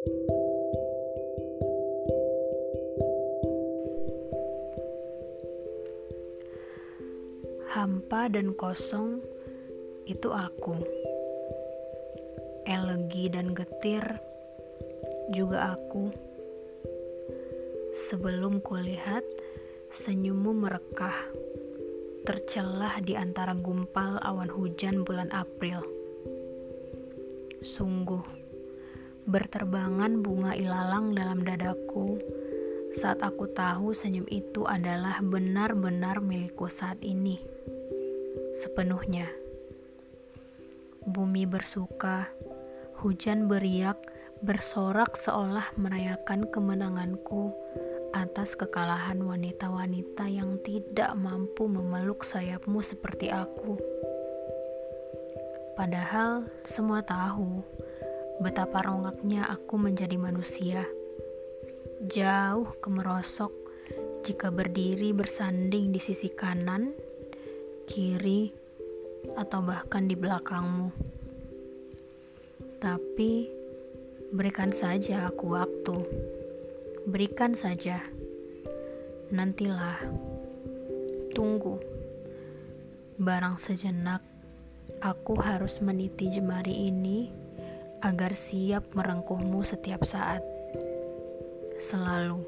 Hampa dan kosong itu aku. Elegi dan getir juga aku. Sebelum kulihat senyummu merekah, tercelah di antara gumpal awan hujan bulan April. Sungguh, berterbangan bunga ilalang dalam dadaku saat aku tahu senyum itu adalah benar-benar milikku saat ini sepenuhnya. Bumi bersuka, hujan beriak, bersorak seolah merayakan kemenanganku atas kekalahan wanita-wanita yang tidak mampu memeluk sayapmu seperti aku. Padahal semua tahu betapa rongaknya aku menjadi manusia. Jauh kemerosok jika berdiri bersanding di sisi kanan kiri, atau bahkan di belakangmu. Tapi berikan saja aku waktu. Berikan saja. Nantilah. Tunggu. Barang sejenak aku harus meniti jemari ini agar siap merengkuhmu setiap saat. Selalu.